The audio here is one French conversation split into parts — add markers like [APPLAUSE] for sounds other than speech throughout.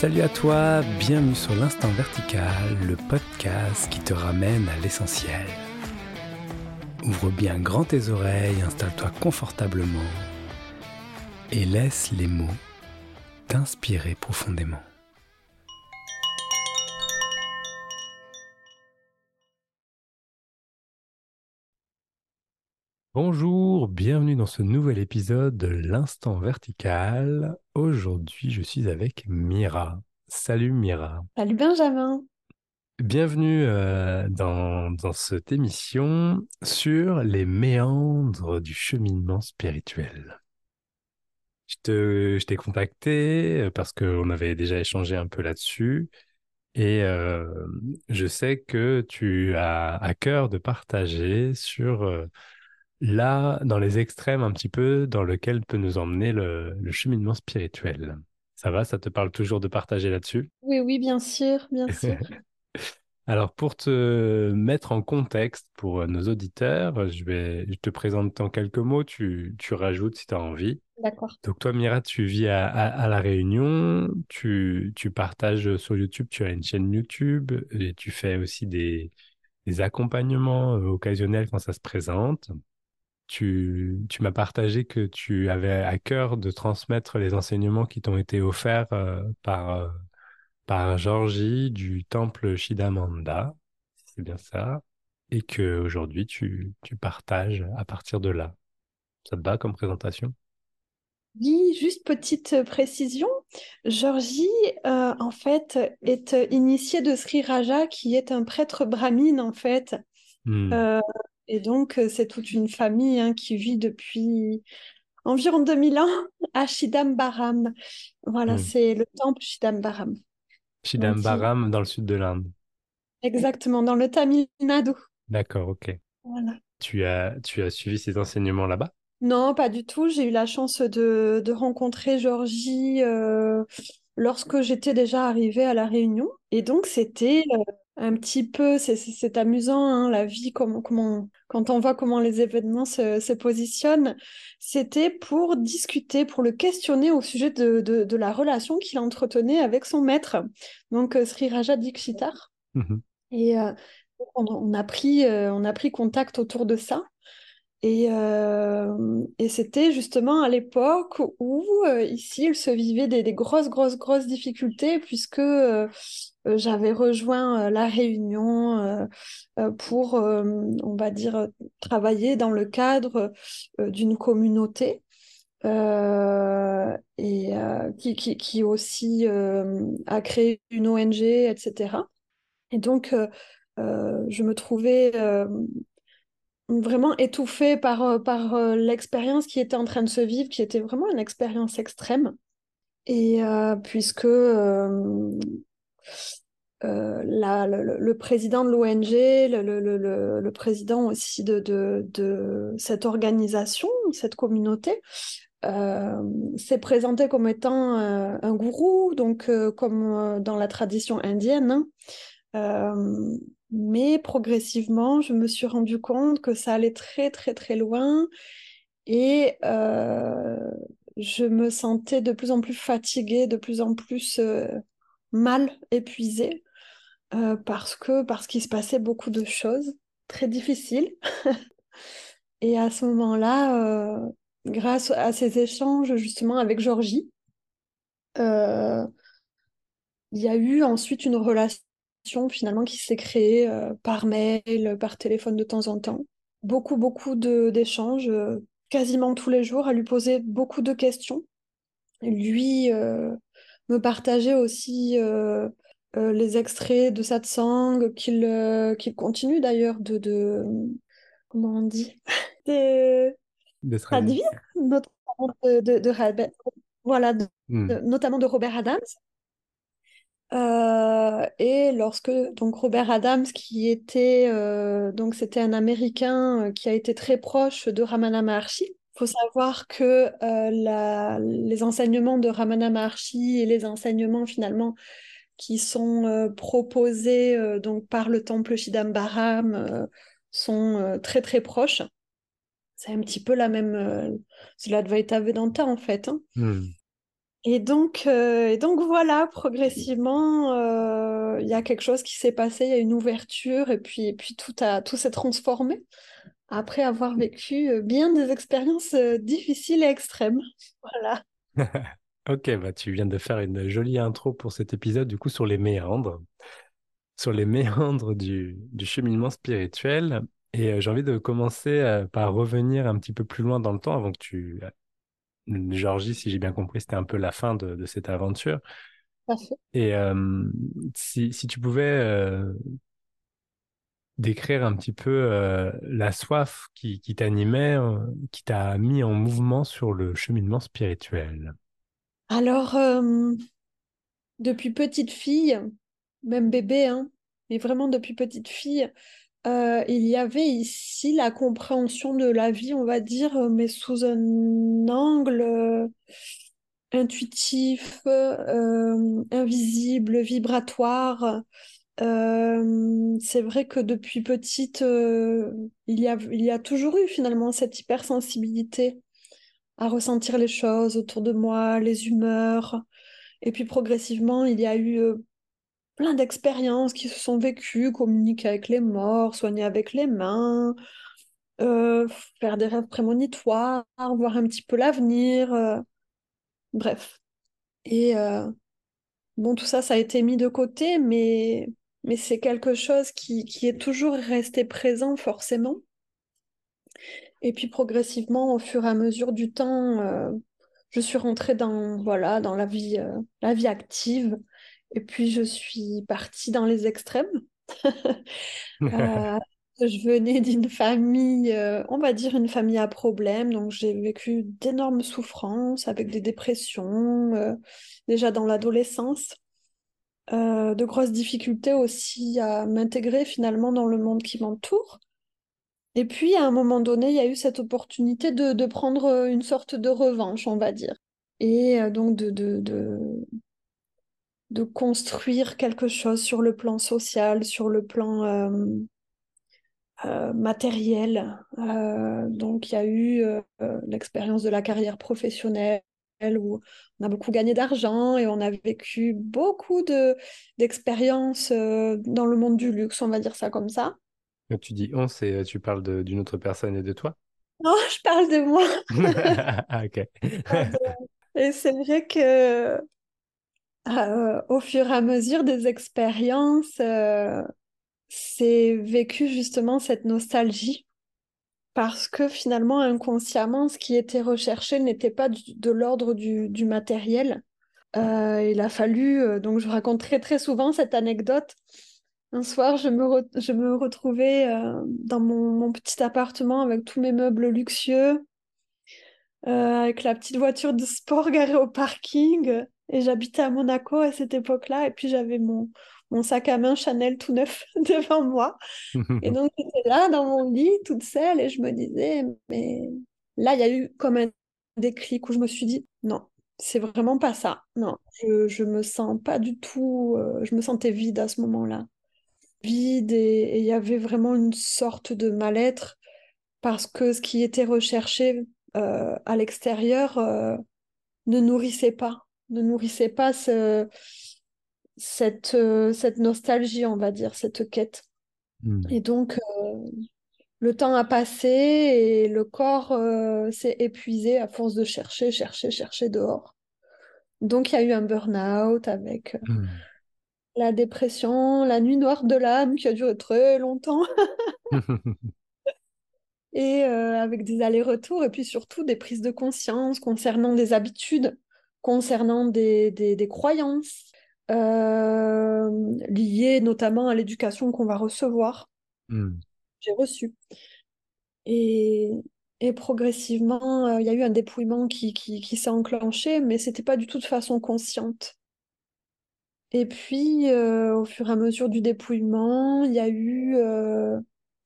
Salut à toi, bienvenue sur l'Instant Vertical, le podcast qui te ramène à l'essentiel. Ouvre bien grand tes oreilles, installe-toi confortablement et laisse les mots t'inspirer profondément. Bonjour, bienvenue dans ce nouvel épisode de l'Instant Vertical. Aujourd'hui, je suis avec Mira. Salut Mira. Salut Benjamin. Bienvenue euh, dans, dans cette émission sur les méandres du cheminement spirituel. Je te, je t'ai contacté euh, parce qu'on avait déjà échangé un peu là-dessus et euh, je sais que tu as à cœur de partager sur là, dans les extrêmes un petit peu, dans lequel peut nous emmener le, cheminement spirituel. Ça va, ça te parle toujours de partager là-dessus? Oui, oui, bien sûr, bien sûr. [LAUGHS] Alors, pour te mettre en contexte pour nos auditeurs, je vais je te présente en quelques mots, tu, tu rajoutes si tu as envie. D'accord. Donc, toi, Mira, tu vis à, à, La Réunion, tu, tu partages sur YouTube, tu as une chaîne YouTube et tu fais aussi des, des accompagnements euh, occasionnels quand ça se présente tu, m'as partagé que tu avais à cœur de transmettre les enseignements qui t'ont été offerts euh, par, euh, par Georgie du temple Shidamanda, c'est bien ça, et que aujourd'hui tu, tu partages à partir de là. Ça te va comme présentation? Oui, juste petite précision. Georgie, euh, en fait, est initiée de Sri Raja, qui est un prêtre brahmine, en fait. Hmm. Et donc, euh, c'est toute une famille hein, qui vit depuis environ 2000 ans [LAUGHS] à Chidambaram. Voilà, hmm. c'est le temple Chidambaram. Chidambaram dans le sud de l'Inde. Exactement, dans le Tamil Nadu. D'accord, ok. Voilà. Tu as, tu as suivi ces enseignements là-bas? Non, pas du tout. J'ai eu la chance de, de rencontrer Georgie euh, lorsque j'étais déjà arrivée à La Réunion. Et donc, c'était euh, un petit peu, c'est amusant, hein, la vie, comment, comment, quand on voit comment les événements se, se positionnent, c'était pour discuter, pour le questionner au sujet de, de, la relation qu'il entretenait avec son maître, donc euh, Sri Raja Dikshitar. Mmh Et euh, on, a pris, euh, on a pris contact autour de ça. Et, et c'était justement à l'époque où ici il se vivait des, des, grosses, grosses, grosses difficultés puisque euh, j'avais rejoint euh, la Réunion euh, pour, on va dire, travailler dans le cadre d'une communauté. et qui, aussi a créé une ONG, etc. Et donc, je me trouvais vraiment étouffée par, par l'expérience qui était en train de se vivre, qui était vraiment une expérience extrême. Et puisque euh, le, président de l'ONG, le, président aussi de, cette organisation, cette communauté, euh, s'est présenté comme étant euh, un gourou, donc comme dans la tradition indienne. Hein. mais progressivement, je me suis rendu compte que ça allait très très très loin et je me sentais de plus en plus fatiguée, de plus en plus mal épuisée. Euh, parce que parce qu'il se passait beaucoup de choses très difficiles. [LAUGHS] Et à ce moment-là, euh, grâce à ces échanges justement avec Georgie, euh, il y a eu ensuite une relation finalement qui s'est créée par mail, par téléphone de temps en temps. Beaucoup, beaucoup d'échanges, quasiment tous les jours, à lui poser beaucoup de questions. Lui me partageait aussi euh, les extraits de satsang, qu'il euh, qu'il continue d'ailleurs de, de, Comment on dit? [LAUGHS] De, traduire, notamment de, de, voilà, hmm. notamment de Robert Adams. Euh, et lorsque donc Robert Adams, qui était donc c'était un Américain qui a été très proche de Ramana Maharshi. Faut savoir que la, les enseignements de Ramana Maharshi et les enseignements finalement qui sont euh, proposés euh, donc par le temple Chidambaram euh, sont très très proches. C'est un petit peu la même, c'est l'Advaita Vedanta en fait. Hein. Hmm. Et donc, euh, et donc voilà, progressivement, euh, il y a quelque chose qui s'est passé, il y a une ouverture, et puis, et puis tout, a, tout s'est transformé après avoir vécu euh, bien des expériences difficiles et extrêmes. [LAUGHS] Voilà. [LAUGHS] Ok, bah tu viens de faire une jolie intro pour cet épisode, du coup, sur les méandres, sur les méandres du, du cheminement spirituel. Et j'ai envie de commencer par revenir un petit peu plus loin dans le temps avant que tu Georgie, si j'ai bien compris, c'était un peu la fin de, cette aventure. Parfait. Et euh, si, tu pouvais euh, décrire un petit peu euh, la soif qui, t'animait, qui t'a mis en mouvement sur le cheminement spirituel? Alors, depuis petite fille, même bébé, hein, mais vraiment depuis petite fille, euh, il y avait ici la compréhension de la vie, on va dire, euh, mais sous un angle euh, intuitif, invisible, vibratoire. C'est vrai que depuis petite, il y a, il y a toujours eu finalement cette hypersensibilité à ressentir les choses autour de moi, les humeurs. Et puis progressivement, il y a eu plein d'expériences qui se sont vécues, communiquer avec les morts, soigner avec les mains, euh, faire des rêves prémonitoires, voir un petit peu l'avenir, euh, bref. Et euh, bon, tout ça, ça a été mis de côté, mais, mais c'est quelque chose qui, qui est toujours resté présent forcément. Et puis progressivement, au fur et à mesure du temps, je suis rentrée dans, voilà, dans la vie, la vie active. Et puis, je suis partie dans les extrêmes. [LAUGHS] Euh, je venais d'une famille, euh, on va dire une famille à problème. Donc, j'ai vécu d'énormes souffrances avec des dépressions, euh, déjà dans l'adolescence. De grosses difficultés aussi à m'intégrer finalement dans le monde qui m'entoure. Et puis, à un moment donné, il y a eu cette opportunité de, de prendre une sorte de revanche, on va dire. Et donc, de, de, de construire quelque chose sur le plan social, sur le plan euh, euh, matériel. Euh, donc il y a eu l'expérience de la carrière professionnelle où on a beaucoup gagné d'argent et on a vécu beaucoup de d'expériences dans le monde du luxe, on va dire ça comme ça. tu dis on, c'est tu parles d'une autre personne et de toi? [LAUGHS] Non, je parle de moi. [LAUGHS] ah, ok. et c'est vrai que euh, au fur et à mesure des expériences, euh, c'est vécu justement cette nostalgie parce que finalement, inconsciemment, ce qui était recherché n'était pas de l'ordre du, matériel. Euh, il a fallu, donc je raconte très très souvent cette anecdote. Un soir, je me, retrouvais dans mon, mon, petit appartement avec tous mes meubles luxueux, avec la petite voiture de sport garée au parking. Et j'habitais à Monaco à cette époque-là. Et puis j'avais mon, mon sac à main Chanel tout neuf [LAUGHS] devant moi. Et donc j'étais là dans mon lit, toute seule, et je me disais, mais là, il y a eu comme un déclic où je me suis dit, non, c'est vraiment pas ça. Non, je, je me sens pas du tout, euh, je me sentais vide à ce moment-là. Vide, et il y avait vraiment une sorte de mal-être parce que ce qui était recherché euh, à l'extérieur euh, ne nourrissait pas ne nourrissait pas ce, cette, euh, cette nostalgie, on va dire, cette quête. Hmm. Et donc, euh, le temps a passé et le corps euh, s'est épuisé à force de chercher, chercher, chercher dehors. Donc, il y a eu un burn-out avec hmm. la dépression, la nuit noire de l'âme qui a duré très longtemps. [LAUGHS] [LAUGHS] et avec des allers-retours et puis surtout des prises de conscience concernant des habitudes concernant des, des, croyances euh, liées notamment à l'éducation qu'on va recevoir. Hmm. J'ai reçu. Et, et progressivement, euh, il y a eu un dépouillement qui, qui, qui s'est enclenché, mais c'était pas du tout de façon consciente. Et puis, euh, au fur et à mesure du dépouillement, il y a eu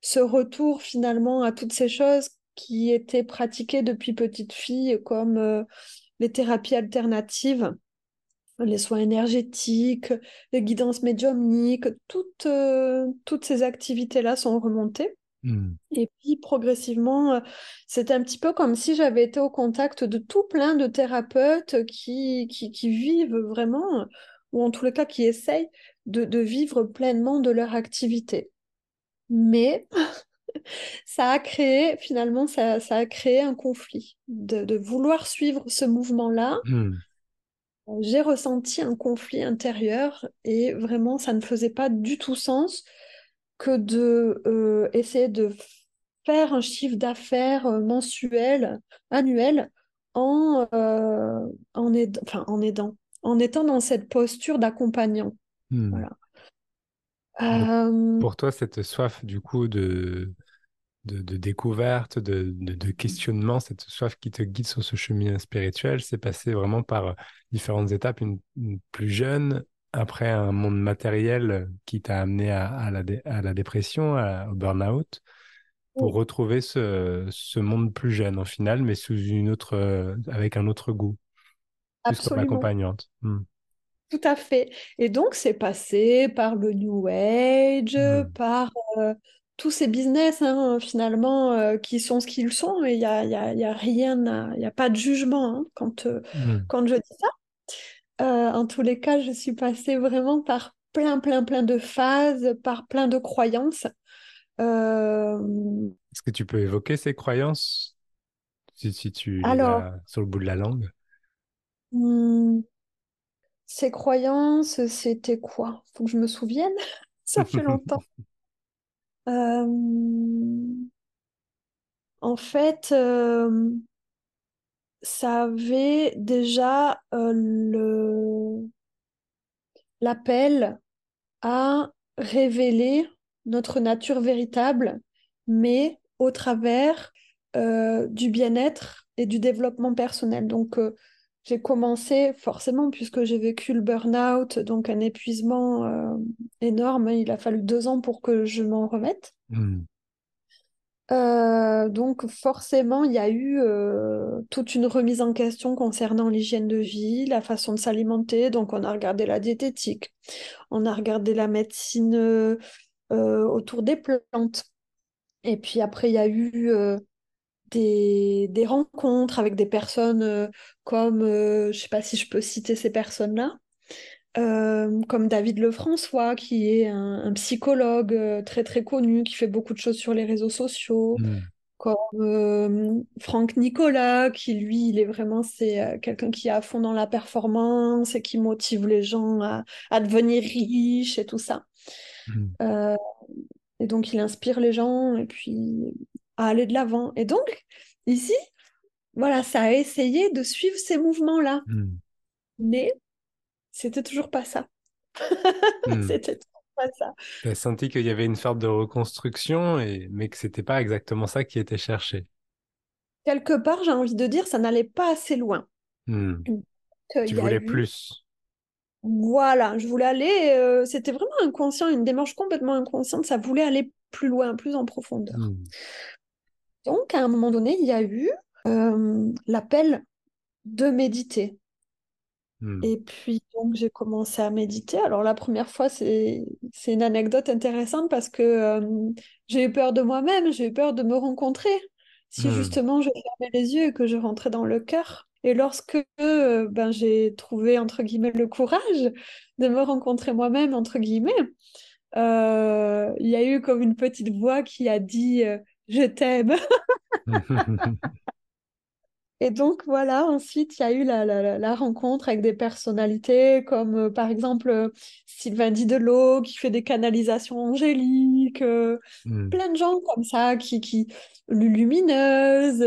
ce retour finalement à toutes ces choses qui étaient pratiquées depuis petite fille, comme les thérapies alternatives, les soins énergétiques, les guidances médiumniques, toutes, euh, toutes ces activités-là sont remontées. Hmm. Et puis progressivement, euh, c'est un petit peu comme si j'avais été au contact de tout plein de thérapeutes qui, qui, qui vivent vraiment, ou en tous les cas qui essayent de, de vivre pleinement de leur activité. Mais [LAUGHS] ça a créé, finalement, ça, ça a créé un conflit. De, de vouloir suivre ce mouvement-là, Hmm. J'ai ressenti un conflit intérieur et vraiment, ça ne faisait pas du tout sens que de euh, essayer de faire un chiffre d'affaires euh, mensuel, annuel, en, euh, en, aid- enfin, en aidant, en étant dans cette posture d'accompagnant. Hmm. Voilà. Euh, pour toi, cette soif, du coup, de, de, de découverte, de, de, de questionnement, cette soif qui te guide sur ce chemin spirituel, c'est passé vraiment par euh, différentes étapes. Une, une plus jeune, après un monde matériel qui t'a amené à, à la, dé- à la dépression, à- au burn-out, pour oui, retrouver ce, ce monde plus jeune, en final, mais sous une autre, euh, avec un autre goût, plus comme absolument. accompagnante. Hmm. Tout à fait. Et donc, c'est passé par le New Age, Hmm. par euh, tous ces business, hein, finalement, euh, qui sont ce qu'ils sont. Et il y a, y a- y a rien, il n'y a pas de jugement hein, quand, euh, Hmm. quand je dis ça. Euh, en tous les cas, je suis passée vraiment par plein, plein, plein de phases, par plein de croyances. Est-ce que tu peux évoquer ces croyances, si, si tu alors, as sur le bout de la langue? hmm, ces croyances, c'était quoi? Faut que je me souvienne. [LAUGHS] Ça fait longtemps. [LAUGHS] En fait, ça avait déjà l'appel à révéler notre nature véritable, mais au travers du bien-être et du développement personnel. Donc, j'ai commencé forcément, puisque j'ai vécu le burn-out, donc un épuisement euh, énorme. Il a fallu deux ans pour que je m'en remette. Hmm. Euh, donc forcément, il y a eu euh, toute une remise en question concernant l'hygiène de vie, la façon de s'alimenter. Donc on a regardé la diététique, on a regardé la médecine autour des plantes. Et puis après, il y a eu des, des rencontres avec des personnes euh, comme, euh, je sais pas si je peux citer ces personnes-là, euh, comme David Lefrançois, qui est un, un psychologue très très connu, qui fait beaucoup de choses sur les réseaux sociaux Hmm. comme euh, Franck Nicolas, qui lui, il est vraiment c'est quelqu'un qui est à fond dans la performance et qui motive les gens à, à devenir riches et tout ça. Hmm. Euh, et donc, il inspire les gens et puis à aller de l'avant. Et donc, ici, voilà, ça a essayé de suivre ces mouvements-là, Hmm. mais c'était toujours pas ça. [LAUGHS] Hmm. C'était toujours pas ça. T'as senti qu'il y avait une sorte de reconstruction, et... mais que c'était pas exactement ça qui était cherché. Quelque part, j'ai envie de dire, ça n'allait pas assez loin. Hmm. Donc, Tu voulais eu plus. Voilà, je voulais aller, euh, c'était vraiment inconscient, une démarche complètement inconsciente, ça voulait aller plus loin, plus en profondeur. Donc, à un moment donné, il y a eu euh, l'appel de méditer. Hmm. Et puis, donc, j'ai commencé à méditer. Alors, la première fois, c'est, une anecdote intéressante parce que euh, j'ai eu peur de moi-même, j'ai eu peur de me rencontrer. Si Hmm. justement je fermais les yeux et que je rentrais dans le cœur. Et lorsque euh, ben, j'ai trouvé, entre guillemets, le courage de me rencontrer moi-même, entre guillemets, il y a eu comme une petite voix qui a dit Je t'aime. [LAUGHS] [LAUGHS] Et donc voilà, ensuite il y a eu la, la- la- la rencontre avec des personnalités comme euh, par exemple euh, Sylvain Didelot qui fait des canalisations angéliques, euh, Hmm. plein de gens comme ça qui, qui lumineuses,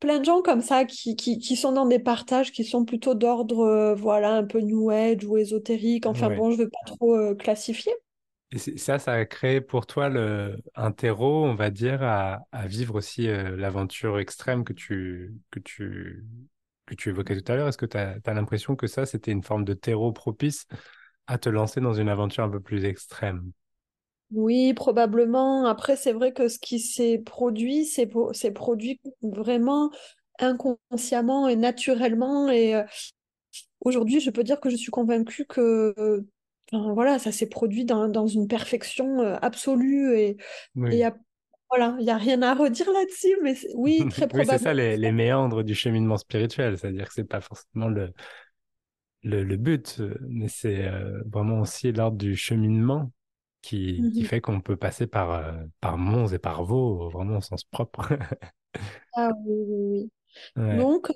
plein de gens comme ça qui, qui, qui sont dans des partages qui sont plutôt d'ordre voilà un peu New Age ou ésotérique. Enfin Ouais. bon, je ne veux pas trop classifier. Et ça, ça a créé pour toi le, un terreau, on va dire, à, vivre aussi euh, l'aventure extrême que tu, que tu, que tu évoquais tout à l'heure? Est-ce que tu as, l'impression que ça, c'était une forme de terreau propice à te lancer dans une aventure un peu plus extrême? Oui, probablement. Après, c'est vrai que ce qui s'est produit, c'est produit vraiment inconsciemment et naturellement. Et euh, aujourd'hui, je peux dire que je suis convaincue que euh, enfin, voilà, ça s'est produit dans, dans une perfection euh, absolue. Et Oui. a Voilà, il n'y a rien à redire là-dessus, mais [LAUGHS] oui, très Oui, c'est probablement. ça les, les méandres du cheminement spirituel, c'est-à-dire que c'est pas forcément le, le, le but, mais c'est euh, vraiment aussi l'ordre du cheminement qui, qui Mhm. fait qu'on peut passer par, euh, par Mons et par Vaux, vraiment au sens propre. Ah oui, oui, oui. [LAUGHS] Ouais. Donc,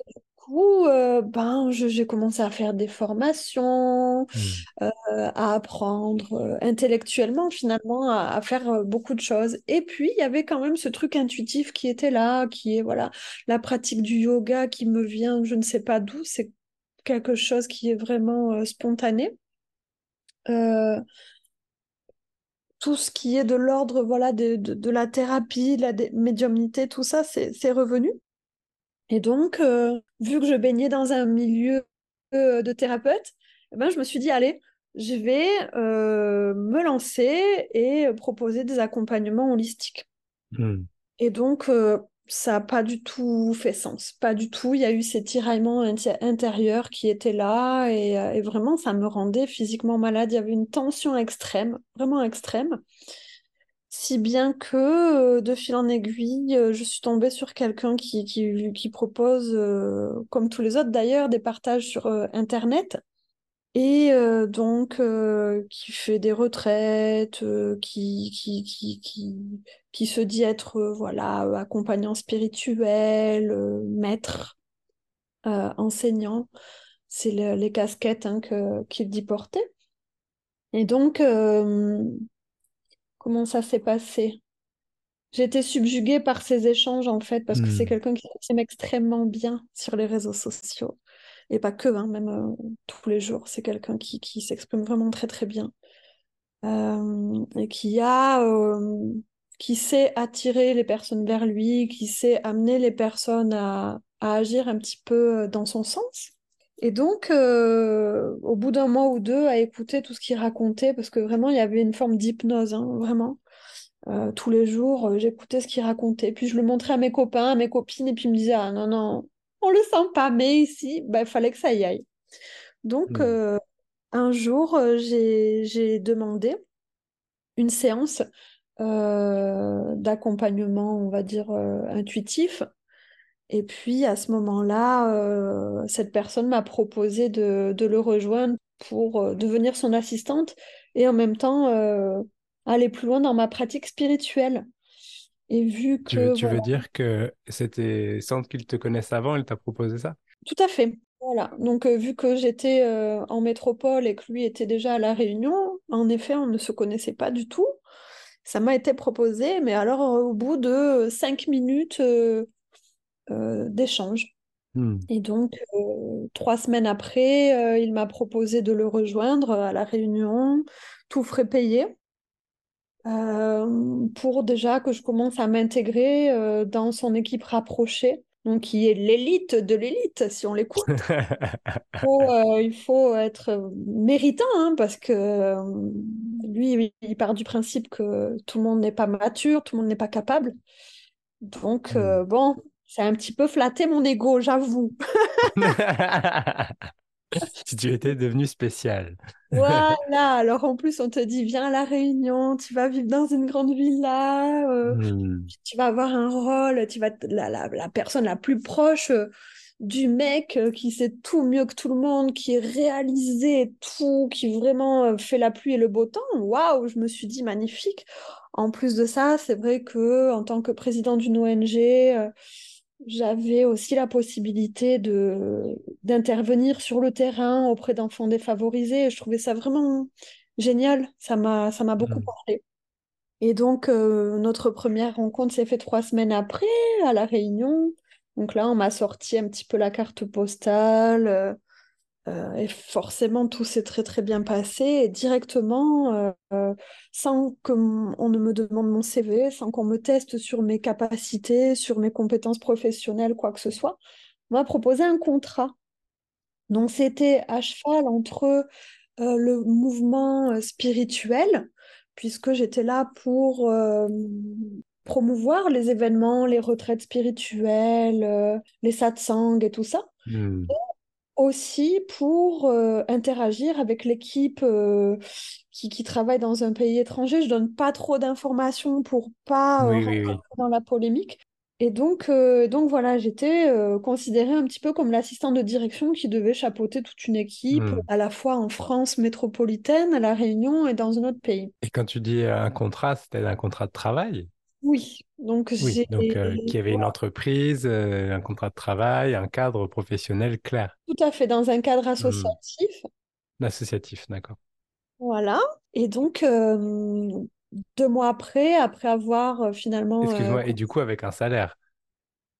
coup, euh, ben, j'ai commencé à faire des formations, Mm. euh, à apprendre euh, intellectuellement, finalement, à, à faire beaucoup de choses. Et puis, il y avait quand même ce truc intuitif qui était là, qui est, voilà, la pratique du yoga qui me vient, je ne sais pas d'où, c'est quelque chose qui est vraiment euh, spontané. Tout ce qui est de l'ordre, voilà, de, de, de la thérapie, de la médiumnité, tout ça, c'est revenu. Et donc, euh, vu que je baignais dans un milieu euh, de thérapeute, eh ben, je me suis dit, allez, je vais euh, me lancer et proposer des accompagnements holistiques. Mm. Et donc, euh, ça n'a pas du tout fait sens. Pas du tout. Il y a eu ces tiraillements inti- intérieurs qui étaient là et, et vraiment, ça me rendait physiquement malade. Il y avait une tension extrême, vraiment extrême. Si bien que, euh, de fil en aiguille, euh, je suis tombée sur quelqu'un qui, qui, qui propose, euh, comme tous les autres d'ailleurs, des partages sur Internet. Et donc, qui fait des retraites, qui, qui, qui, qui, qui se dit être voilà, accompagnant spirituel, maître, enseignant. C'est le- les casquettes hein, qu'il dit porter. Et donc, comment ça s'est passé? J'ai été subjuguée par ces échanges, en fait, parce que c'est Mm. quelqu'un qui s'exprime extrêmement bien sur les réseaux sociaux. Et pas que, hein, même euh, tous les jours. C'est quelqu'un qui, qui s'exprime vraiment très, très bien. Euh, et qui a, euh, qui sait attirer les personnes vers lui, qui sait amener les personnes à, à agir un petit peu dans son sens. Et donc, euh, au bout d'un mois ou deux, à écouter tout ce qu'il racontait, parce que vraiment, il y avait une forme d'hypnose, hein, vraiment. Euh, tous les jours, euh, j'écoutais ce qu'il racontait. Puis je le montrais à mes copains, à mes copines, et puis ils me disaient, ah non, non, on le sent pas, mais ici, bah, il fallait que ça y aille. Donc, Mm. euh, un jour, j'ai, demandé une séance d'accompagnement, on va dire, intuitif. Et puis, à ce moment-là, euh, cette personne m'a proposé de, de le rejoindre pour euh, devenir son assistante et en même temps euh, aller plus loin dans ma pratique spirituelle. Et vu Tu veux, que, tu voilà, veux dire que c'était sans qu'il te connaisse avant, il t'a proposé ça? tout à fait. Voilà, donc vu que j'étais en métropole et que lui était déjà à La Réunion, en effet, on ne se connaissait pas du tout. Ça m'a été proposé, mais alors au bout de cinq minutes euh, euh, d'échange. Mm. Et donc, euh, trois semaines après, euh, il m'a proposé de le rejoindre à La Réunion, tout frais payé, euh, pour déjà que je commence à m'intégrer euh, dans son équipe rapprochée, donc qui est l'élite de l'élite, si on l'écoute. [LAUGHS] euh, il faut être méritant, hein, parce que lui, il part du principe que tout le monde n'est pas mature, tout le monde n'est pas capable. Donc, Mm. euh, bon, c'est un petit peu flatté mon ego, j'avoue. [LAUGHS] Si tu étais devenu spécial. Voilà, alors en plus, on te dit, viens à La Réunion, tu vas vivre dans une grande villa, euh, Mm. tu vas avoir un rôle, tu vas être la, la, la personne la plus proche euh, du mec euh, qui sait tout mieux que tout le monde, qui est réalisé tout, qui vraiment fait la pluie et le beau temps. Waouh, je me suis dit magnifique. En plus de ça, c'est vrai que en tant que président d'une ONG, j'avais aussi la possibilité de d'intervenir sur le terrain auprès d'enfants défavorisés. Et je trouvais ça vraiment génial. Ça m'a ça m'a beaucoup Mm. parlé. Et donc, euh, notre première rencontre s'est faite trois semaines après, à La Réunion. Donc là, on m'a sorti un petit peu la carte postale. Euh, et forcément, tout s'est très très bien passé. Et directement, euh, euh, sans qu'on ne me demande mon CV, sans qu'on me teste sur mes capacités, sur mes compétences professionnelles, quoi que ce soit, on m'a proposé un contrat. Donc c'était à cheval entre euh, le mouvement spirituel, puisque j'étais là pour promouvoir les événements, les retraites spirituelles, les satsangs et tout ça, Mm. Aussi pour euh, interagir avec l'équipe euh, qui, qui travaille dans un pays étranger. Je donne pas trop d'informations pour pas euh, Oui, rentrer oui. dans la polémique. Et donc, donc voilà, j'étais considérée un petit peu comme l'assistant de direction qui devait chapeauter toute une équipe, Hmm. à la fois en France métropolitaine, à La Réunion et dans un autre pays. Et quand tu dis un contrat, c'était un contrat de travail? Oui, donc Oui, j'ai donc euh, qu'il y avait une entreprise, euh, un contrat de travail, un cadre professionnel clair. tout à fait dans un cadre Hmm. associatif. Associatif, d'accord. Voilà. Et donc, euh, deux mois après, après avoir euh, finalement... Excuse-moi, et du coup avec un salaire?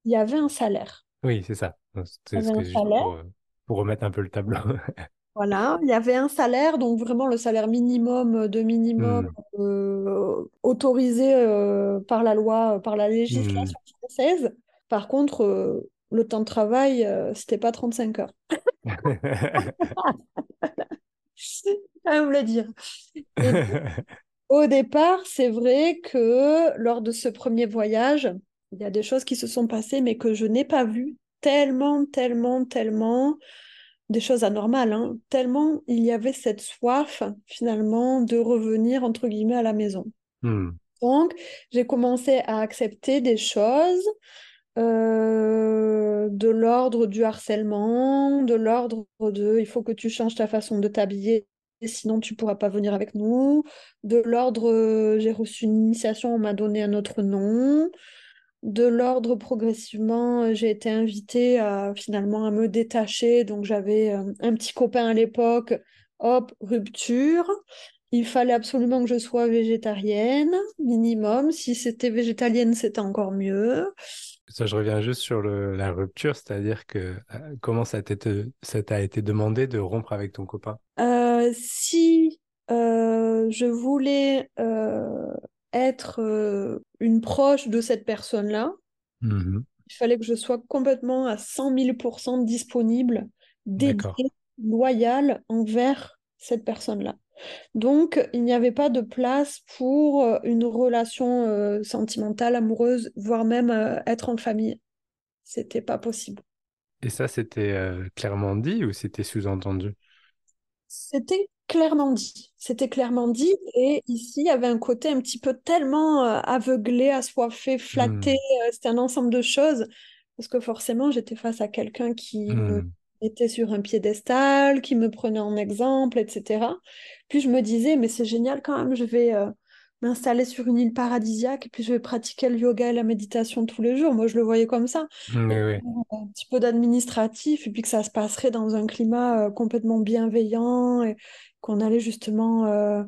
il y avait un salaire. Oui, c'est ça. C'est ce que un juste salaire. pour, pour remettre un peu le tableau. [LAUGHS] Voilà, il y avait un salaire, donc vraiment le salaire minimum de minimum Hmm. euh, autorisé euh, par la loi, euh, par la Hmm. législation française. Par contre, euh, le temps de travail, euh, c'était pas 35 heures. Quand même le dire. Et [LAUGHS] au départ, c'est vrai que lors de ce premier voyage, il y a des choses qui se sont passées, mais que je n'ai pas vues tellement, tellement, tellement. Des choses anormales, hein, tellement il y avait cette soif finalement de revenir entre guillemets à la maison. Hmm. Donc j'ai commencé à accepter des choses euh, de l'ordre du harcèlement, de l'ordre de il faut que tu changes ta façon de t'habiller, sinon tu pourras pas venir avec nous, de l'ordre euh, j'ai reçu une initiation, on m'a donné un autre nom. De l'ordre progressivement, euh, j'ai été invitée à finalement à me détacher. Donc j'avais euh, un petit copain à l'époque. Hop, rupture. Il fallait absolument que je sois végétarienne, minimum. Si c'était végétalienne, c'était encore mieux. Ça, je reviens juste sur le, la rupture, c'est-à-dire que euh, comment ça t'a été, ça t'a été demandé de rompre avec ton copain? Euh, si euh, je voulais euh, être euh, une proche de cette personne-là, Mhm. il fallait que je sois complètement à 100 000% disponible, dédiée, loyale envers cette personne-là. Donc, il n'y avait pas de place pour euh, une relation euh, sentimentale, amoureuse, voire même euh, être en famille. C'était pas possible. Et ça, c'était clairement dit ou c'était sous-entendu? C'était clairement dit. C'était clairement dit. Et ici, il y avait un côté un petit peu tellement euh, aveuglé, assoiffé, flatté. Hmm. euh, c'était un ensemble de choses. Parce que forcément, j'étais face à quelqu'un qui me Hmm. mettait sur un piédestal, qui me prenait en exemple, etc. Puis je me disais, mais c'est génial quand même, je vais euh, m'installer sur une île paradisiaque et puis je vais pratiquer le yoga et la méditation tous les jours. Moi, je le voyais comme ça et oui. un petit peu d'administratif, et puis que ça se passerait dans un climat euh, complètement bienveillant, et qu'on allait justement euh,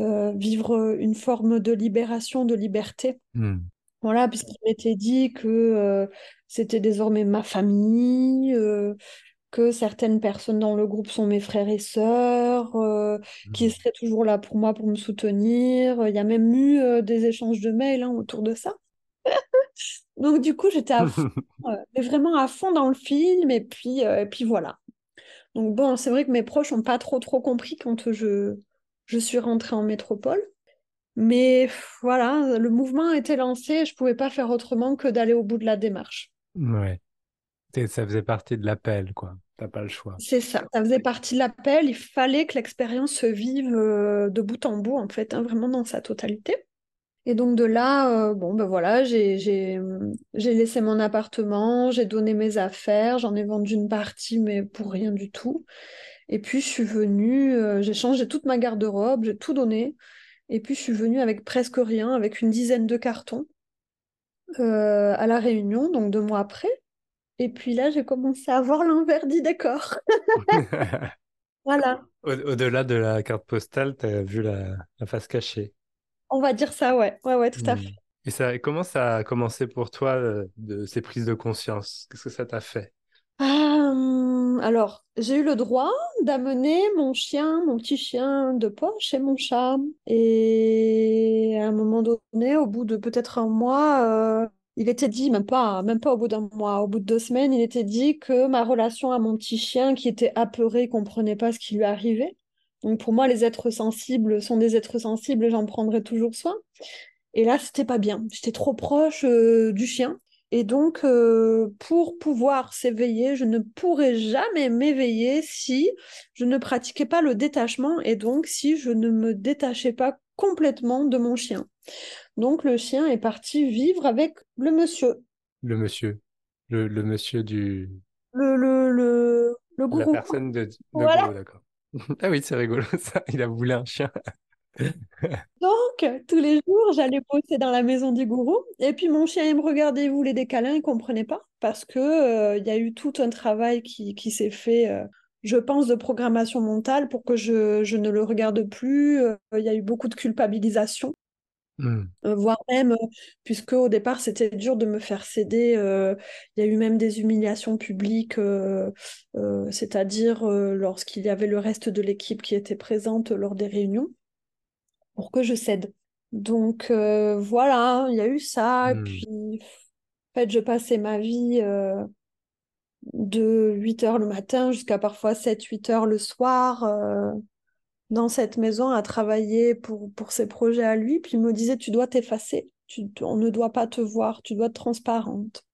euh, vivre une forme de libération, de liberté. Hmm. Voilà, puisqu'il m'était dit que euh, c'était désormais ma famille, que certaines personnes dans le groupe sont mes frères et sœurs, euh, qui Hmm. seraient toujours là pour moi pour me soutenir. Il y a même eu des échanges de mails hein, autour de ça. [LAUGHS] Donc du coup, j'étais à [LAUGHS] fond, euh, mais vraiment à fond dans le film, et puis, euh, et puis voilà. Donc bon, c'est vrai que mes proches n'ont pas trop trop compris quand je, je suis rentrée en métropole. Mais voilà, le mouvement a été lancé, et je pouvais pas faire autrement que d'aller au bout de la démarche. Ouais. Et ça faisait partie de l'appel, quoi. T'as pas le choix. C'est ça, ça faisait partie de l'appel, il fallait que l'expérience se vive euh, de bout en bout, en fait, hein, vraiment dans sa totalité. Et donc de là, euh, bon ben voilà, j'ai, laissé mon appartement, j'ai donné mes affaires, j'en ai vendu une partie, mais pour rien du tout. Et puis je suis venue, euh, j'ai changé toute ma garde-robe, j'ai tout donné. Et puis je suis venue avec presque rien, avec une dizaine de cartons euh, à La Réunion, donc deux mois après. Et puis là, j'ai commencé à voir l'envers du décor. [LAUGHS] Voilà, Au- Au-delà de la carte postale, t'as vu la, la face cachée. On va dire ça, ouais, ouais, ouais, tout à Hmm. fait. Et ça, comment ça a commencé pour toi, euh, de ces prises de conscience? Qu'est-ce que ça t'a fait? Alors, j'ai eu le droit d'amener mon chien, mon petit chien de poche et mon chat. Et à un moment donné, au bout de peut-être un mois, euh, il était dit, même pas, même pas au bout d'un mois, au bout de deux semaines, il était dit que ma relation à mon petit chien, qui était apeuré, comprenait pas ce qui lui arrivait. Donc pour moi, les êtres sensibles sont des êtres sensibles et j'en prendrai toujours soin. Et là, c'était pas bien. J'étais trop proche, euh, du chien. Et donc, euh, pour pouvoir s'éveiller, je ne pourrais jamais m'éveiller si je ne pratiquais pas le détachement et donc si je ne me détachais pas complètement de mon chien. Donc, le chien est parti vivre avec le monsieur. Le monsieur. Le, le monsieur du. Le, le, le, le La personne de, de Voilà. Gourou, d'accord. Ah oui, c'est rigolo [LAUGHS] ça. Il a voulu un chien. [LAUGHS] Donc, tous les jours, j'allais bosser dans la maison du gourou. Et puis, mon chien, il me regardait, il voulait des câlins, il ne comprenait pas. Parce que, euh, il y a eu tout un travail qui, s'est fait, euh, je pense, de programmation mentale pour que je, je ne le regarde plus. Euh, Il y a eu beaucoup de culpabilisation. Hmm. Euh, voire même, euh, puisque au départ c'était dur de me faire céder, euh, il y a eu même des humiliations publiques, c'est-à-dire lorsqu'il y avait le reste de l'équipe qui était présente lors des réunions, pour que je cède. Donc voilà, il y a eu ça, Hmm. puis en fait je passais ma vie de 8 heures le matin jusqu'à parfois 7-8 heures le soir. Dans cette maison à travailler pour, pour ses projets à lui, puis il me disait, tu dois t'effacer, tu, on ne doit pas te voir, tu dois être transparente.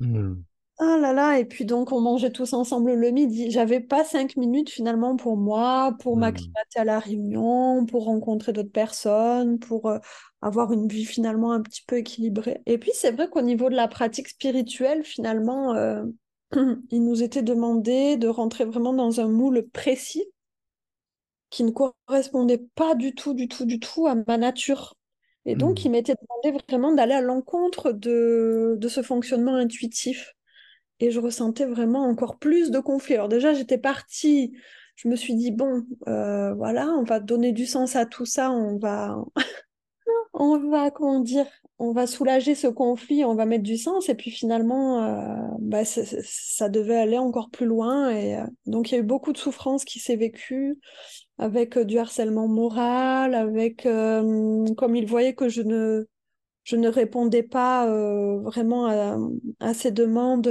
Hmm. Ah là là, et puis donc on mangeait tous ensemble le midi. J'avais pas cinq minutes finalement pour moi, pour Hmm. m'acclimater à la réunion, pour rencontrer d'autres personnes, pour euh, avoir une vie finalement un petit peu équilibrée. Et puis c'est vrai qu'au niveau de la pratique spirituelle, finalement, euh, [CLEARS THROAT] il nous était demandé de rentrer vraiment dans un moule précis qui ne correspondait pas du tout, du tout, du tout à ma nature. Et donc, Hmm. il m'était demandé vraiment d'aller à l'encontre de, de ce fonctionnement intuitif. Et je ressentais vraiment encore plus de conflits. Alors déjà, j'étais partie, je me suis dit, bon, euh, voilà, on va donner du sens à tout ça, on va, [LAUGHS] on va, comment dire, on va soulager ce conflit, on va mettre du sens. Et puis finalement, euh, bah, ça devait aller encore plus loin. Et euh, donc, il y a eu beaucoup de souffrance qui s'est vécue avec euh, du harcèlement moral, avec, euh, comme il voyait que je ne, je ne répondais pas euh, vraiment à, à ces demandes,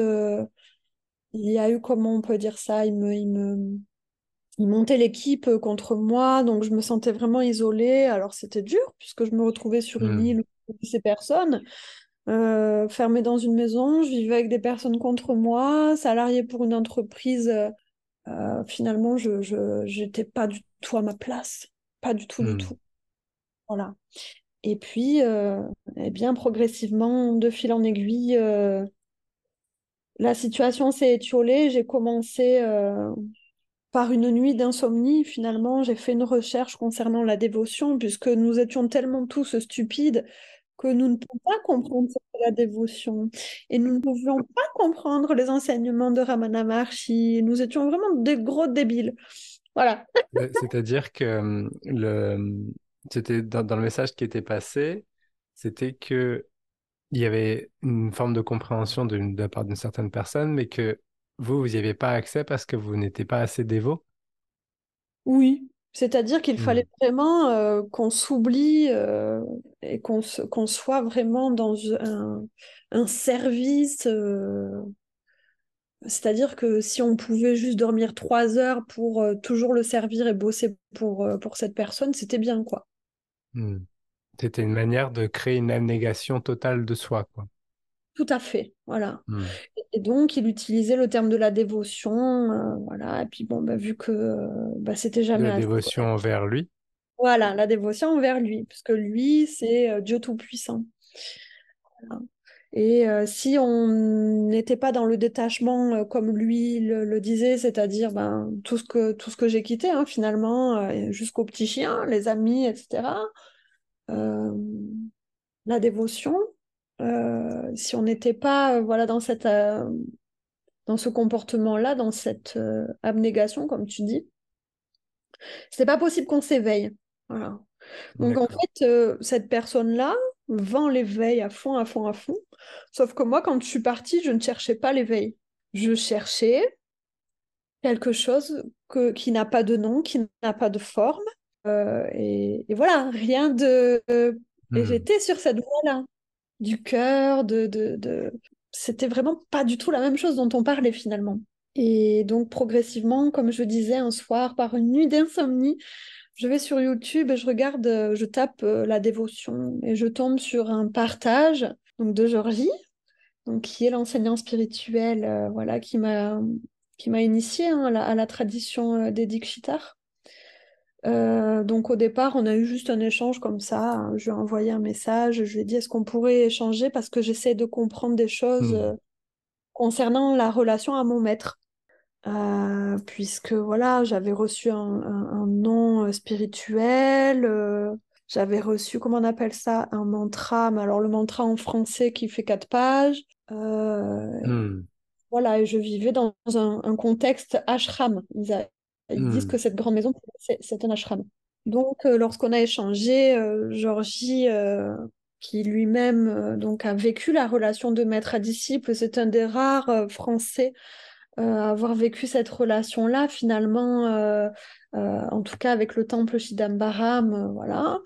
il y a eu, comment on peut dire ça, il me, il me, il montait l'équipe contre moi, donc je me sentais vraiment isolée. Alors c'était dur, puisque je me retrouvais sur une Hmm. île où ces personnes, euh, fermée dans une maison, je vivais avec des personnes contre moi, salariée pour une entreprise. euh, finalement, je, je, j'étais pas du tout à ma place, pas du tout, du Hmm. tout. Voilà. Et puis, euh, eh bien, progressivement, de fil en aiguille, euh, la situation s'est étiolée. J'ai commencé euh, par une nuit d'insomnie. Finalement, j'ai fait une recherche concernant la dévotion, puisque nous étions tellement tous stupides que nous ne pouvions pas comprendre la dévotion. Et nous ne pouvions pas comprendre les enseignements de Ramana Maharshi. Nous étions vraiment des gros débiles. Voilà. C'est-à-dire que le, c'était dans, dans le message qui était passé, c'était que il y avait une forme de compréhension de, de la part d'une certaine personne, mais que vous, vous n'y avez pas accès parce que vous n'étiez pas assez dévot. Oui. C'est-à-dire qu'il Hmm. fallait vraiment euh, qu'on s'oublie euh, et qu'on qu'on soit vraiment dans un, un service. euh, C'est-à-dire que si on pouvait juste dormir trois heures pour euh, toujours le servir et bosser pour, euh, pour cette personne, c'était bien, quoi. Hmm. C'était une manière de créer une abnégation totale de soi, quoi. Tout à fait, voilà. Hmm. Et donc, il utilisait le terme de la dévotion, euh, voilà. Et puis, bon, bah, vu que bah, c'était jamais la assez, dévotion envers lui. Voilà, la dévotion envers lui, puisque lui, c'est Dieu Tout-Puissant. Voilà. Et euh, si on n'était pas dans le détachement euh, comme lui le, le disait, c'est-à-dire ben, tout ce que, tout ce que j'ai quitté hein, finalement, euh, jusqu'aux petits chiens, les amis, etc., euh, la dévotion, si on n'était pas voilà, dans, cette, dans ce comportement-là, dans cette abnégation, comme tu dis, c'était pas possible qu'on s'éveille. Voilà. Donc en fait, cette personne-là vend l'éveil à fond, à fond, à fond. Sauf que moi, quand je suis partie, je ne cherchais pas l'éveil. Je cherchais quelque chose que, qui n'a pas de nom, qui n'a pas de forme. Euh, et, et voilà, rien de... Et Hmm. j'étais sur cette voie-là, du cœur, de, de, de... C'était vraiment pas du tout la même chose dont on parlait finalement. Et donc progressivement, comme je disais, un soir, par une nuit d'insomnie, je vais sur YouTube et je regarde, euh, je tape euh, la dévotion et je tombe sur un partage donc de Georgie donc qui est l'enseignant spirituel, voilà, qui m'a qui m'a initié hein, à, la, tradition des Dikshitar. donc au départ, on a eu juste un échange comme ça. Hein. Je lui ai envoyé un message, je lui ai dit est-ce qu'on pourrait échanger parce que j'essaie de comprendre des choses hmm. concernant la relation à mon maître. Euh, puisque voilà, j'avais reçu un, nom euh, spirituel, euh, j'avais reçu, comment on appelle ça, un mantra, mais alors le mantra en français qui fait quatre pages. Hmm. Voilà, et je vivais dans un, contexte ashram. Ils, disent hmm. que cette grande maison, c'est un ashram. Donc, lorsqu'on a échangé, Georgie, qui lui-même donc a vécu la relation de maître à disciple, c'est un des rares Français euh, avoir vécu cette relation-là, finalement, euh, euh, en tout cas avec le temple Shidambaram, voilà.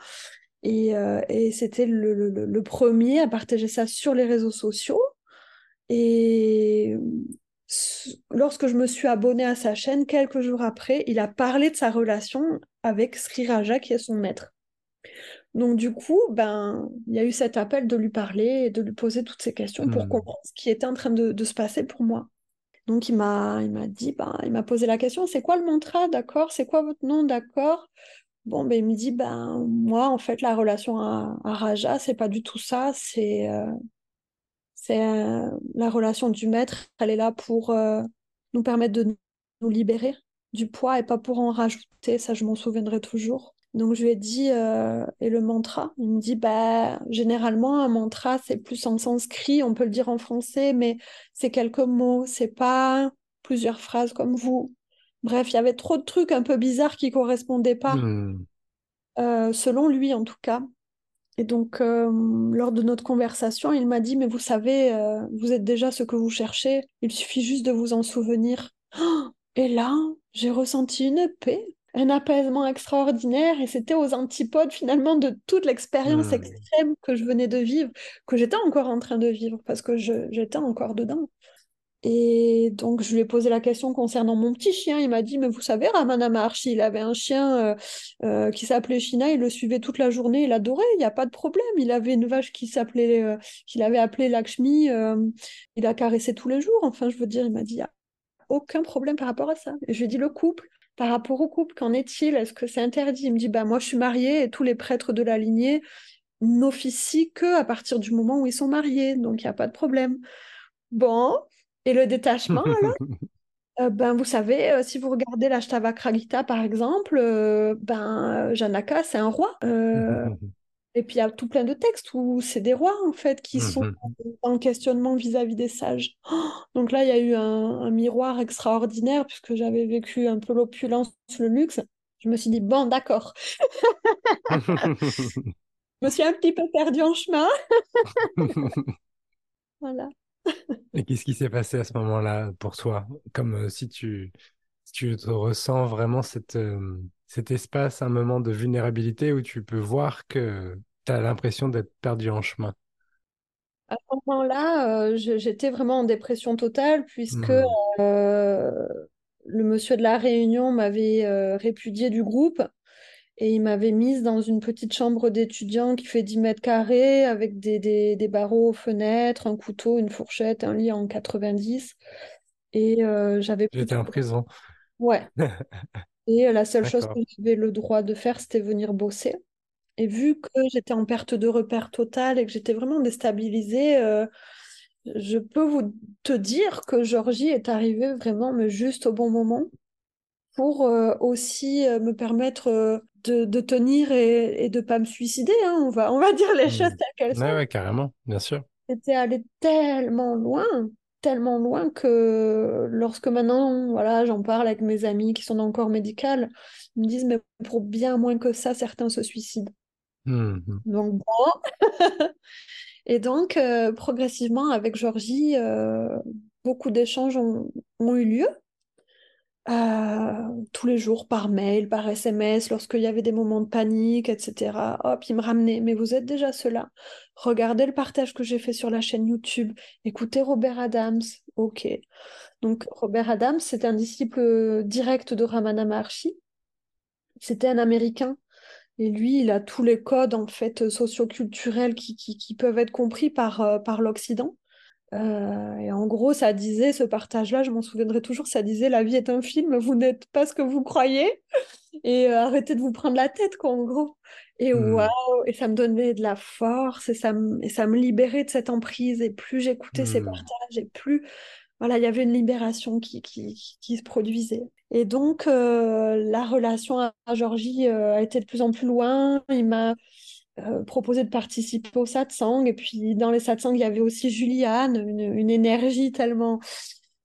Et, et c'était le, le, le, premier à partager ça sur les réseaux sociaux. Et lorsque je me suis abonnée à sa chaîne, quelques jours après, il a parlé de sa relation avec Sri Raja, qui est son maître. Donc du coup, ben, il y a eu cet appel de lui parler et de lui poser toutes ces questions pour hmm. comprendre ce qui était en train de, de se passer pour moi. Donc il m'a il m'a dit ben, il m'a posé la question c'est quoi le mantra d'accord? C'est quoi votre nom d'accord? Bon ben il me dit ben moi en fait la relation à, Raja c'est pas du tout ça c'est euh, c'est euh, la relation du maître elle est là pour euh, nous permettre de nous libérer du poids et pas pour en rajouter ça je m'en souviendrai toujours donc je lui ai dit, euh, et le mantra Il me dit, bah, généralement, un mantra, c'est plus en sanskrit, on peut le dire en français, mais c'est quelques mots, c'est pas plusieurs phrases comme vous. Bref, il y avait trop de trucs un peu bizarres qui correspondaient pas, hmm. euh, selon lui en tout cas. Et donc, euh, lors de notre conversation, il m'a dit, mais vous savez, vous êtes déjà ce que vous cherchez, il suffit juste de vous en souvenir. [GASPS] et là, j'ai ressenti une paix un apaisement extraordinaire et c'était aux antipodes finalement de toute l'expérience extrême que je venais de vivre, que j'étais encore en train de vivre parce que j'étais encore dedans. Et donc je lui ai posé la question concernant mon petit chien. Il m'a dit, mais vous savez, Ramana Maharshi, il avait un chien euh, euh, qui s'appelait Shina, il le suivait toute la journée, il adorait, il n'y a pas de problème. Il avait une vache qui s'appelait, euh, qu'il avait appelée Lakshmi, il a caressé tous les jours. Enfin, je veux dire, il m'a dit, il n'y a aucun problème par rapport à ça. Et je lui ai dit, le couple, par rapport au couple, qu'en est-il? Est-ce que c'est interdit? Il me dit bah moi je suis mariée et tous les prêtres de la lignée n'officient que à partir du moment où ils sont mariés, donc il n'y a pas de problème. Bon, et le détachement [LAUGHS] alors? Euh, ben, vous savez, euh, si vous regardez l'Ashtavakra Gita, par exemple, euh, ben, Janaka, c'est un roi. [LAUGHS] Et puis il y a tout plein de textes où c'est des rois en fait qui sont mhm. en questionnement vis-à-vis des sages. [GASPS] donc là, il y a eu un, miroir extraordinaire puisque j'avais vécu un peu l'opulence, le luxe. Je me suis dit, bon, d'accord. [LAUGHS] je me suis un petit peu perdue en chemin. [LAUGHS] voilà. Et qu'est-ce qui s'est passé à ce moment-là pour toi? Comme euh, si tu, tu te ressens vraiment cette, euh, cet espace, un moment de vulnérabilité où tu peux voir que tu as l'impression d'être perdu en chemin? À ce moment-là, euh, j'étais vraiment en dépression totale puisque hmm. euh, le monsieur de la Réunion m'avait euh, répudié du groupe et il m'avait mise dans une petite chambre d'étudiant qui fait 10 mètres carrés avec des, des, des, barreaux aux fenêtres, un couteau, une fourchette, un lit en 90. Et j'avais... J'étais en prison. Ouais. [LAUGHS] Et la seule chose que j'avais le droit de faire, c'était venir bosser. Et vu que j'étais en perte de repère totale et que j'étais vraiment déstabilisée, euh, je peux vous te dire que Georgie est arrivée vraiment mais juste au bon moment pour euh, aussi euh, me permettre de, tenir et, de ne pas me suicider. Hein. On, va, on va dire les mmh. choses telles qu'elles sont. Oui, carrément, bien sûr. J'étais allée tellement loin tellement loin que lorsque maintenant, voilà, j'en parle avec mes amis qui sont dans le corps médical, ils me disent, mais pour bien moins que ça, certains se suicident. Mmh donc bon. [LAUGHS] Et donc, euh, progressivement, avec Georgie, euh, beaucoup d'échanges ont, eu lieu. Euh, tous les jours par mail, par SMS, lorsqu'il y avait des moments de panique, etc. Hop, il me ramenait. Mais vous êtes déjà cela. Regardez le partage que j'ai fait sur la chaîne YouTube. Écoutez Robert Adams. Ok. Donc Robert Adams, c'est un disciple direct de Ramana Maharshi. C'était un Américain. Et lui, il a tous les codes en fait socioculturels qui, qui, qui peuvent être compris par, euh, par l'Occident. Euh, et en gros, ça disait, ce partage-là, je m'en souviendrai toujours, ça disait, la vie est un film, vous n'êtes pas ce que vous croyez, et euh, arrêtez de vous prendre la tête, quoi, en gros. Et Hmm. waouh, et ça me donnait de la force, et ça me, et ça me libérait de cette emprise, et plus j'écoutais ces Hmm. partages, et plus, voilà, il y avait une libération qui, qui, qui se produisait. Et donc, euh, la relation à, Georgie a été de plus en plus loin, il m'a euh, proposé de participer au satsang. Et puis dans les satsangs, il y avait aussi Juliane, une, une énergie tellement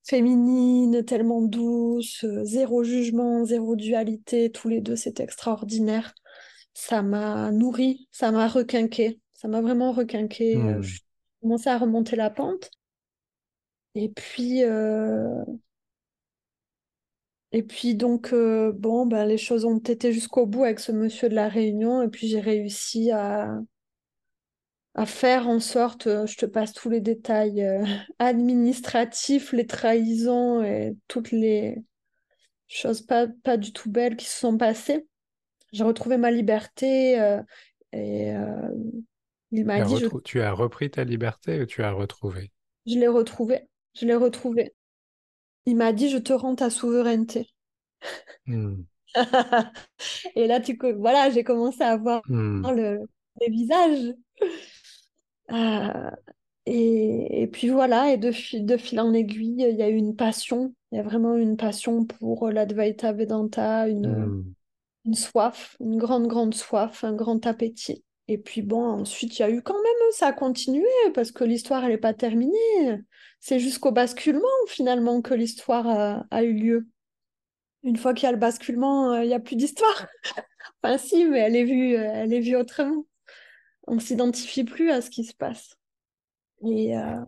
féminine, tellement douce, euh, zéro jugement, zéro dualité. Tous les deux, c'était extraordinaire. Ça m'a nourri, ça m'a requinqué. Ça m'a vraiment requinqué. Hmm. Je commençais à remonter la pente. Et puis, euh, et puis donc, euh, bon, ben, les choses ont été jusqu'au bout avec ce monsieur de la Réunion. Et puis, j'ai réussi à, à faire en sorte, euh, je te passe tous les détails euh, [LAUGHS] administratifs, les trahisons et toutes les choses pas, pas du tout belles qui se sont passées. J'ai retrouvé ma liberté et il m'a dit, je, tu as repris ta liberté ou tu as retrouvé? je l'ai retrouvé, je l'ai retrouvé. Il m'a dit, je te rends ta souveraineté. Hmm. [LAUGHS] Et là, tu, voilà, j'ai commencé à voir Hmm. le, les visages. Euh, Et, et puis voilà, et de fil, de fil en aiguille, il y a eu une passion. Il y a vraiment une passion pour l'Advaita Vedanta, une, Hmm. une soif, une grande, grande soif, un grand appétit. Et puis bon, ensuite, il y a eu quand même, ça a continué, parce que l'histoire, elle n'est pas terminée. C'est jusqu'au basculement, finalement, que l'histoire a, eu lieu. Une fois qu'il y a le basculement, euh, il n'y a plus d'histoire. [LAUGHS] Enfin, si, mais elle est vue, euh, elle est vue autrement. On s'identifie plus à ce qui se passe. Et, euh,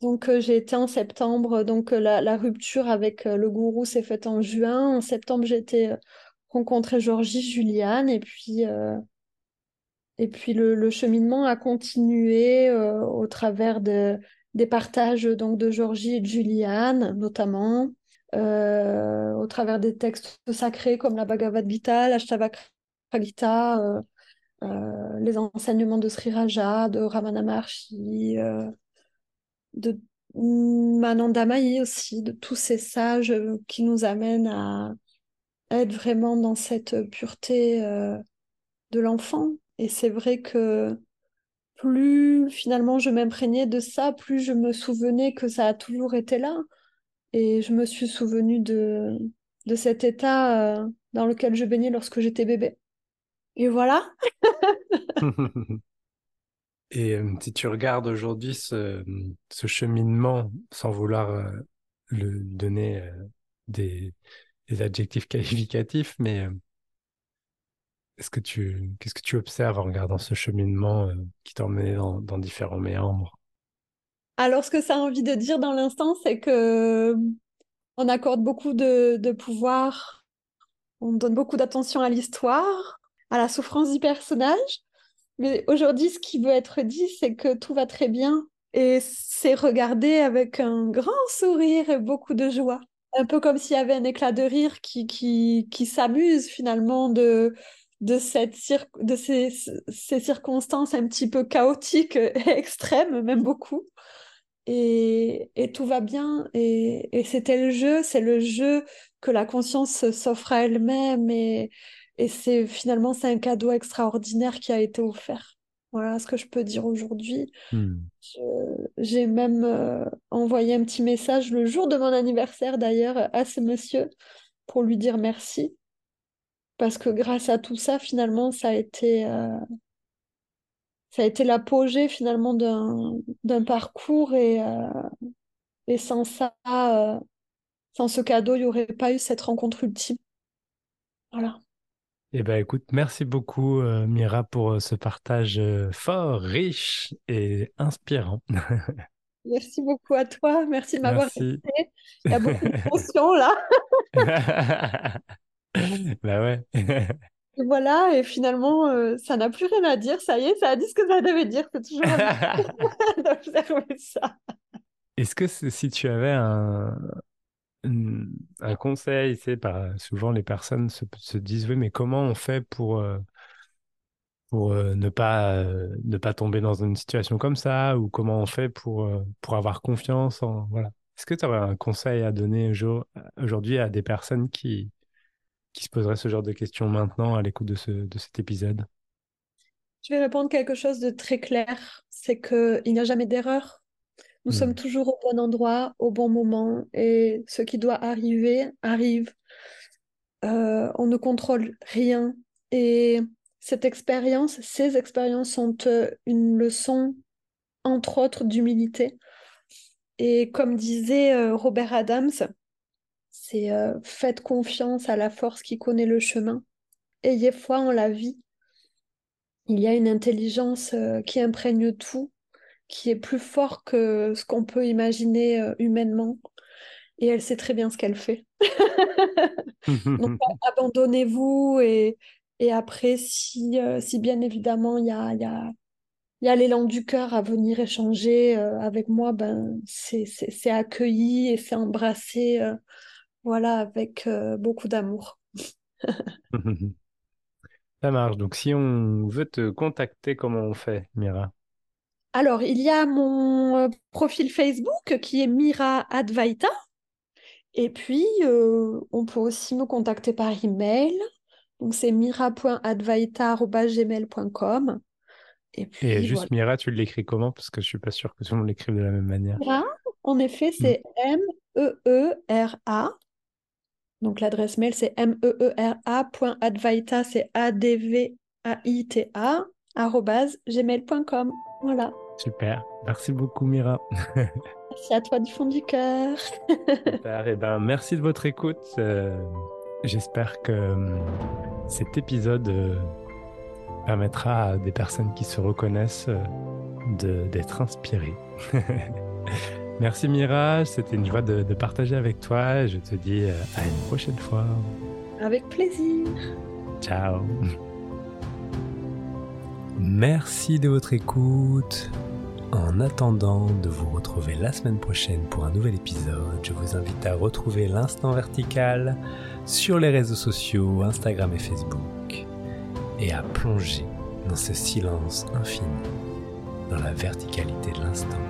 donc, j'ai été en septembre. Donc, la, rupture avec le gourou s'est faite en juin. En septembre, j'ai été rencontrer Georgie, Juliane. Et puis, et puis le, cheminement a continué au travers de, des partages donc, de Georgie et de Juliane, notamment, euh, au travers des textes sacrés comme la Bhagavad Gita, l'Ashtavakra Gita, euh, euh, les enseignements de Sri Raja, de Ramana Maharshi. de Mananda Mahi aussi, de tous ces sages qui nous amènent à être vraiment dans cette pureté de l'enfant. Et c'est vrai que plus finalement je m'imprégnais de ça, plus je me souvenais que ça a toujours été là. Et je me suis souvenue de, de cet état euh, dans lequel je baignais lorsque j'étais bébé. Et voilà. [LAUGHS] Et euh, si tu regardes aujourd'hui ce, ce cheminement, sans vouloir euh, le donner des, des adjectifs qualificatifs, mais qu'est-ce que tu observes en regardant ce cheminement euh, qui t'a dans, différents méandres? Alors ce que ça a envie de dire dans l'instant, c'est que on accorde beaucoup de, pouvoir, on donne beaucoup d'attention à l'histoire, à la souffrance du personnage. Mais aujourd'hui, ce qui veut être dit, c'est que tout va très bien. Et c'est regardé avec un grand sourire et beaucoup de joie. Un peu comme s'il y avait un éclat de rire qui s'amuse finalement de, de, cette cir- de ces, ces circonstances un petit peu chaotiques et [LAUGHS] extrêmes, même beaucoup. Et, et tout va bien. Et, et c'était le jeu, c'est le jeu que la conscience s'offre à elle-même. Et, et c'est finalement, c'est un cadeau extraordinaire qui a été offert. Voilà ce que je peux dire aujourd'hui. Hmm. J'ai même euh, envoyé un petit message le jour de mon anniversaire d'ailleurs à ce monsieur pour lui dire merci. Parce que grâce à tout ça, finalement, ça a été, euh, ça a été l'apogée finalement d'un parcours et, euh, et sans ça, euh, sans ce cadeau, il n'y aurait pas eu cette rencontre ultime. Voilà. Eh ben, écoute, merci beaucoup, Mira, pour ce partage fort, riche et inspirant. [LAUGHS] Merci beaucoup à toi. Merci de m'avoir écouté. Il y a beaucoup d'émotions [LAUGHS] là. [LAUGHS] [LAUGHS] Bah ouais. [LAUGHS] Et voilà, et finalement, euh, ça n'a plus rien à dire. Ça y est, ça a dit ce que ça devait dire. C'est toujours [LAUGHS] d'observer ça. Est-ce que si tu avais un, un conseil, c'est pas souvent les personnes se, se disent oui, mais comment on fait pour, euh, pour euh, ne pas euh, ne pas tomber dans une situation comme ça? Ou comment on fait pour euh, pour avoir confiance en voilà. Est-ce que tu aurais un conseil à donner aujourd'hui à des personnes qui qui se poseraient ce genre de questions maintenant à l'écoute de ce de cet épisode? Je vais répondre quelque chose de très clair, c'est que il n'y a jamais d'erreur. Nous Hmm. sommes toujours au bon endroit, au bon moment, et ce qui doit arriver arrive. Euh, on ne contrôle rien. Et cette expérience, ces expériences sont euh, une leçon, entre autres, d'humilité. Et comme disait euh, Robert Adams, c'est euh, faites confiance à la force qui connaît le chemin. Ayez foi en la vie. Il y a une intelligence euh, qui imprègne tout, qui est plus fort que ce qu'on peut imaginer euh, humainement. Et elle sait très bien ce qu'elle fait. [LAUGHS] Donc, abandonnez-vous et, et après, si, si bien évidemment il y a, il y a, il y a l'élan du cœur à venir échanger euh, avec moi, ben, c'est, accueilli et c'est embrassé euh, voilà, avec euh, beaucoup d'amour. [LAUGHS] Ça marche. Donc, si on veut te contacter, comment on fait, Mira? Alors, il y a mon euh, profil Facebook qui est Mira Advaita. Et puis, euh, on peut aussi me contacter par email. Donc, c'est mira.advaita.gmail.com. Et Et voilà. juste Mira, tu l'écris comment? Parce que je suis pas sûr que tout le monde l'écrive de la même manière. Mira, en effet, Mm. c'est M-E-E-R-A. Donc, l'adresse mail, c'est M-E-E-R-A.advaita, c'est A-D-V-A-I-T-A, arrobase gmail.com. Voilà. Super. Merci beaucoup, Mira. [LAUGHS] Merci à toi du fond du cœur. Super. Eh ben, merci de votre écoute. Euh, J'espère que euh, cet épisode euh, permettra à des personnes qui se reconnaissent euh, d'être inspirées. [LAUGHS] Merci Mira, c'était une joie de, de partager avec toi. Je te dis euh, à une prochaine fois. Avec plaisir. Ciao. Merci de votre écoute. En attendant de vous retrouver la semaine prochaine pour un nouvel épisode, je vous invite à retrouver l'instant vertical sur les réseaux sociaux, Instagram et Facebook, et à plonger dans ce silence infini, dans la verticalité de l'instant.